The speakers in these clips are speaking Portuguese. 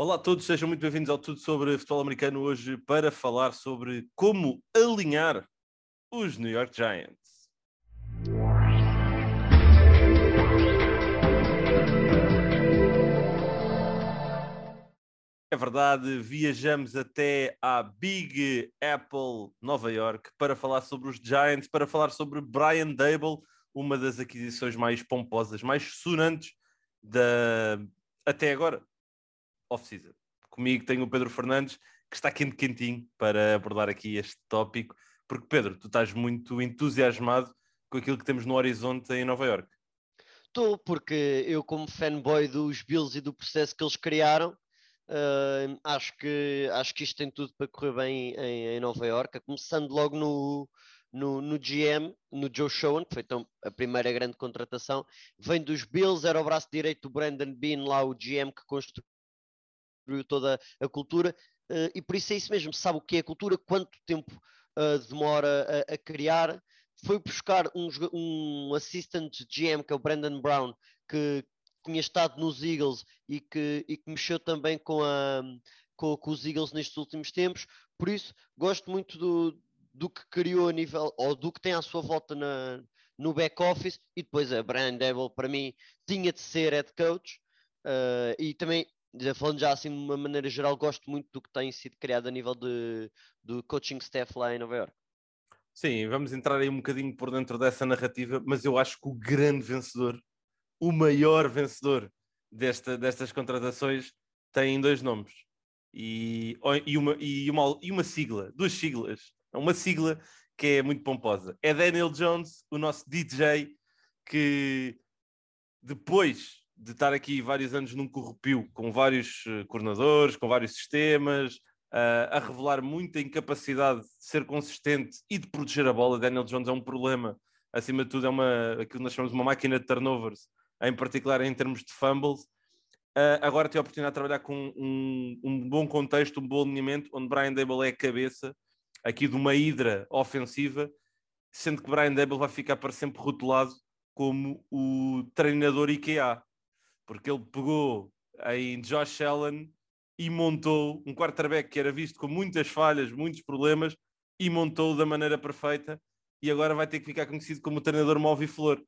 Olá a todos, sejam muito bem-vindos ao Tudo sobre Futebol Americano hoje para falar sobre como alinhar os New York Giants. É verdade, viajamos até à Big Apple, Nova York, para falar sobre os Giants, para falar sobre Brian Dable, uma das aquisições mais pomposas, mais sonantes da até agora off-season. Comigo tenho o Pedro Fernandes, que está quente quentinho para abordar aqui este tópico, porque Pedro, tu estás muito entusiasmado com aquilo que temos no horizonte em Nova York. Estou, porque eu, como fanboy dos Bills e do processo que eles criaram, uh, acho, que, acho que isto tem tudo para correr bem em, em Nova York, começando logo no, no, no, GM, no Joe Schoen, que foi então a primeira grande contratação, vem dos Bills, era o braço direito do Brandon Bean, lá o GM que construiu toda a cultura, uh, e por isso é isso mesmo, sabe o que é cultura, quanto tempo uh, demora a, a, criar. Foi buscar um, um assistant GM, que é o Brandon Brown, que tinha estado nos Eagles e que, e que mexeu também com, a, com, com, os Eagles nestes últimos tempos. Por isso, gosto muito do, do que criou a nível, ou do que tem à sua volta na, no back-office. E depois a Brian Devil, para mim, tinha de ser head coach. Uh, e também falando já assim de uma maneira geral, gosto muito do que tem sido criado a nível de, do coaching staff lá em Nova York. Sim, vamos entrar aí um bocadinho por dentro dessa narrativa, mas eu acho que o grande vencedor, o maior vencedor desta, destas contratações tem dois nomes e, e, uma, e, uma, e uma sigla, duas siglas. Uma sigla que é muito pomposa. É Daniel Jones, o nosso DJ, que depois de estar aqui vários anos num corrupio, com vários uh, coordenadores, com vários sistemas, uh, a revelar muita incapacidade de ser consistente e de proteger a bola. Daniel Jones é um problema, acima de tudo, é uma, aquilo que nós chamamos uma máquina de turnovers, em particular em termos de fumbles. Uh, agora tem a oportunidade de trabalhar com um, um, bom contexto, um bom alinhamento, onde Brian Dable é a cabeça aqui de uma hidra ofensiva, sendo que Brian Dable vai ficar para sempre rotulado como o treinador IKEA, porque ele pegou em Josh Allen e montou um quarterback que era visto com muitas falhas, muitos problemas, e montou da maneira perfeita, e agora vai ter que ficar conhecido como o treinador Move Flor,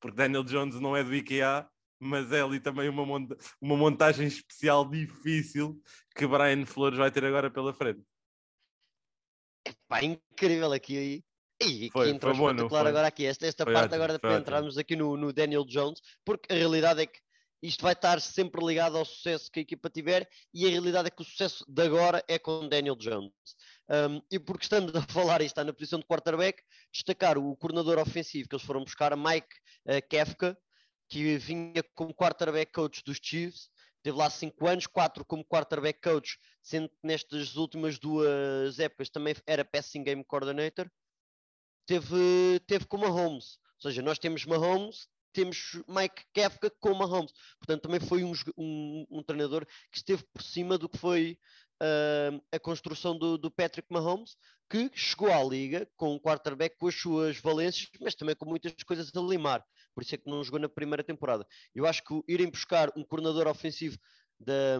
porque Daniel Jones não é do IKEA, mas é ali também uma, monta uma montagem especial difícil que Brian Flores vai ter agora pela frente. Pá, incrível aqui. E foi, aqui entrou espetacular agora aqui, esta, esta parte ótimo, agora para entrarmos aqui no, no Daniel Jones, porque a realidade é que isto vai estar sempre ligado ao sucesso que a equipa tiver e a realidade é que o sucesso de agora é com Daniel Jones. Um, e porque estamos a falar e está na posição de quarterback, destacar o coordenador ofensivo que eles foram buscar, Mike uh, Kefka, que vinha como quarterback coach dos Chiefs, teve lá 5 anos, 4 como quarterback coach, sendo que nestas últimas duas épocas também era passing game coordinator. Teve, teve com Mahomes, ou seja, nós temos Mahomes, temos Mike Kefka com Mahomes. Portanto, também foi um, um, um treinador que esteve por cima do que foi uh, a construção do, do, Patrick Mahomes, que chegou à liga com um quarterback com as suas valências, mas também com muitas coisas a limar. Por isso é que não jogou na primeira temporada. Eu acho que irem buscar um coordenador ofensivo da,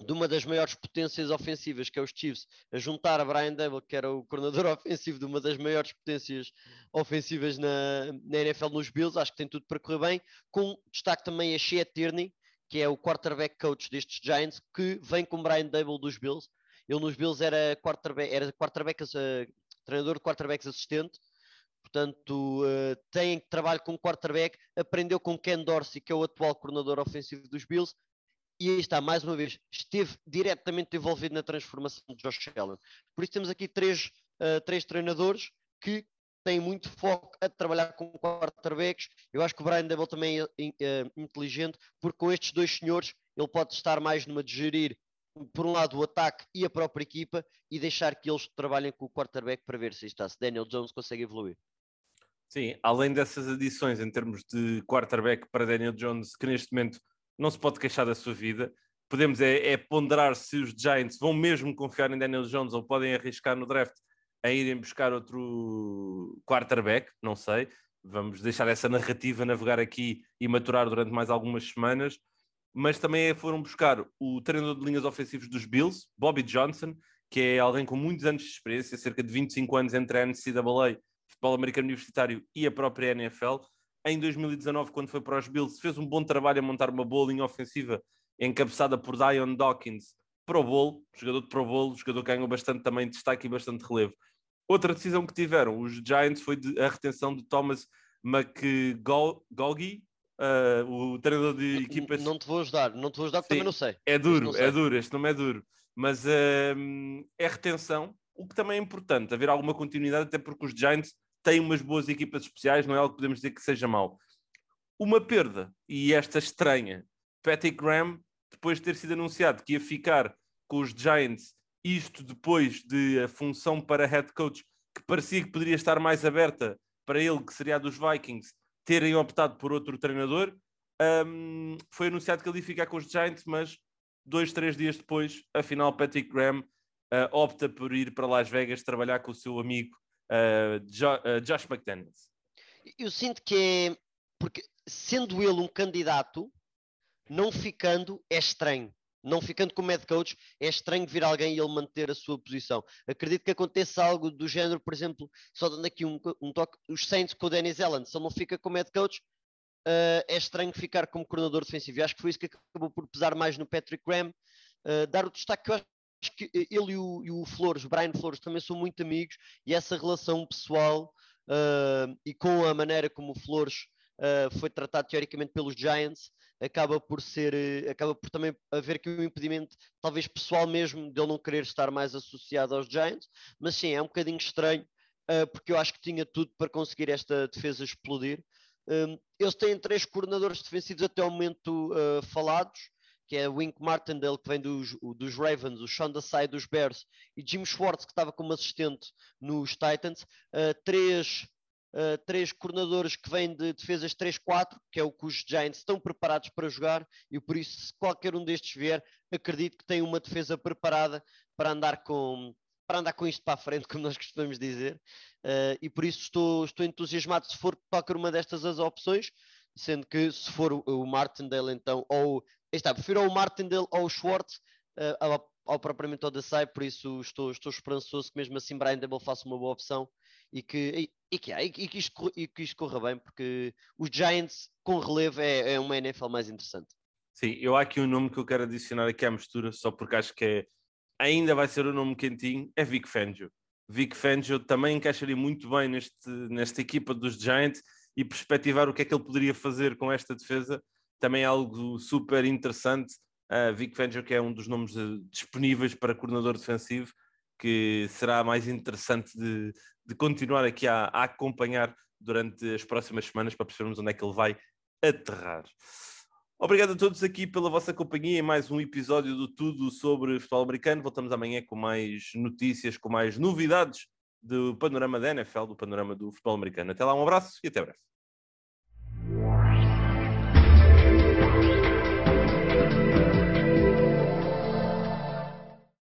de uma das maiores potências ofensivas, que é os Chiefs, a juntar a Brian Dable, que era o coordenador ofensivo de uma das maiores potências ofensivas na, na NFL nos Bills, acho que tem tudo para correr bem, com destaque também a Shea Tierney, que é o quarterback coach destes Giants, que vem com Brian Dable dos Bills. Ele nos Bills era quarterback, era quarterback uh, treinador de quarterbacks assistente, portanto uh, tem trabalho com quarterback, aprendeu com Ken Dorsey, que é o atual coordenador ofensivo dos Bills, e aí está, mais uma vez, esteve diretamente envolvido na transformação de Josh Allen. Por isso temos aqui três, uh, três treinadores que têm muito foco a trabalhar com quarterbacks. Eu acho que o Brian Dable também é uh, inteligente, porque com estes dois senhores ele pode estar mais numa de gerir, por um lado, o ataque e a própria equipa e deixar que eles trabalhem com o quarterback para ver se está, se Daniel Jones consegue evoluir. Sim, além dessas adições em termos de quarterback para Daniel Jones, que neste momento não se pode queixar da sua vida. Podemos é, é, ponderar se os Giants vão mesmo confiar em Daniel Jones ou podem arriscar no draft a irem buscar outro quarterback, não sei. Vamos deixar essa narrativa navegar aqui e maturar durante mais algumas semanas. mas também foram buscar o treinador de linhas ofensivas dos Bills, Bobby Johnson, que é alguém com muitos anos de experiência, cerca de 25 anos entre a NCAA, futebol americano universitário, e a própria NFL. Em 2019, quando foi para os Bills, fez um bom trabalho a montar uma boa linha ofensiva encabeçada por Dion Dawkins, Pro Bowl, jogador de Pro Bowl, jogador que ganhou bastante também destaque e bastante relevo. Outra decisão que tiveram os Giants foi a retenção de Thomas McGoggy, uh, o treinador de equipas. Não te vou ajudar, não te vou ajudar, Sim, também não sei. É duro, é duro, este nome é duro, mas uh, é retenção, o que também é importante, haver alguma continuidade, até porque os Giants têm umas boas equipas especiais, não é algo que podemos dizer que seja mau. Uma perda, e esta estranha, Patrick Graham, depois de ter sido anunciado que ia ficar com os Giants, isto depois de a função para head coach, que parecia que poderia estar mais aberta para ele, que seria a dos Vikings, terem optado por outro treinador. Um, foi anunciado que ele ia ficar com os Giants, mas dois, três dias depois, afinal, Patrick Graham uh, opta por ir para Las Vegas trabalhar com o seu amigo uh, jo uh, Josh McDaniels. Eu sinto que é porque, sendo ele um candidato, não ficando é estranho. Não ficando como head coach, é estranho vir alguém e ele manter a sua posição. Acredito que aconteça algo do género, por exemplo, só dando aqui um, um toque, os Saints com o Dennis Allen, se ele não fica como head coach, uh, é estranho ficar como coordenador defensivo. E acho que foi isso que acabou por pesar mais no Patrick Graham. Uh, dar o destaque que eu acho que ele e o, e o, Flores, o Brian Flores, também são muito amigos e essa relação pessoal uh, e com a maneira como o Flores foi tratado teoricamente pelos Giants acaba por ser, eh, acaba por também haver aqui um impedimento, talvez pessoal mesmo, de ele não querer estar mais associado aos Giants, mas sim, é um bocadinho estranho, uh, porque eu acho que tinha tudo para conseguir esta defesa explodir. Um, eles têm três coordenadores defensivos até o momento uh, falados, que é o Wink Martindale, que vem dos, dos Ravens, o Sean Desai dos Bears, e Jim Schwartz, que estava como assistente nos Titans. Uh, três uh, três coordenadores que vêm de defesas 3-4, que é o que os Giants estão preparados para jogar, e por isso, se qualquer um destes vier, acredito que tem uma defesa preparada para andar com, para andar com isto para a frente, como nós costumamos dizer, uh, e por isso estou, estou entusiasmado se for qualquer uma destas as opções, sendo que se for o, Martindale então, ou está, prefiro o Martindale ou o Schwartz uh, ao, ao propriamente ao Desai, por isso estou, estou esperançoso que mesmo assim Brian Dable faça uma boa opção e que, e, que, e, que isto, e que isto corra bem, porque os Giants com relevo é, é uma NFL mais interessante. Sim, eu há aqui um nome que eu quero adicionar aqui à mistura, só porque acho que é, ainda vai ser o um nome quentinho, é Vic Fangio. Vic Fangio também encaixaria muito bem neste, nesta equipa dos Giants e perspectivar o que é que ele poderia fazer com esta defesa também é algo super interessante. Uh, Vic Fangio, que é um dos nomes uh, disponíveis para coordenador defensivo, que será mais interessante de, de continuar aqui a, a, acompanhar durante as próximas semanas para percebermos onde é que ele vai aterrar. Obrigado a todos aqui pela vossa companhia em mais um episódio do Tudo sobre Futebol Americano. Voltamos amanhã com mais notícias, com mais novidades do panorama da NFL, do panorama do futebol americano. Até lá, um abraço e até breve.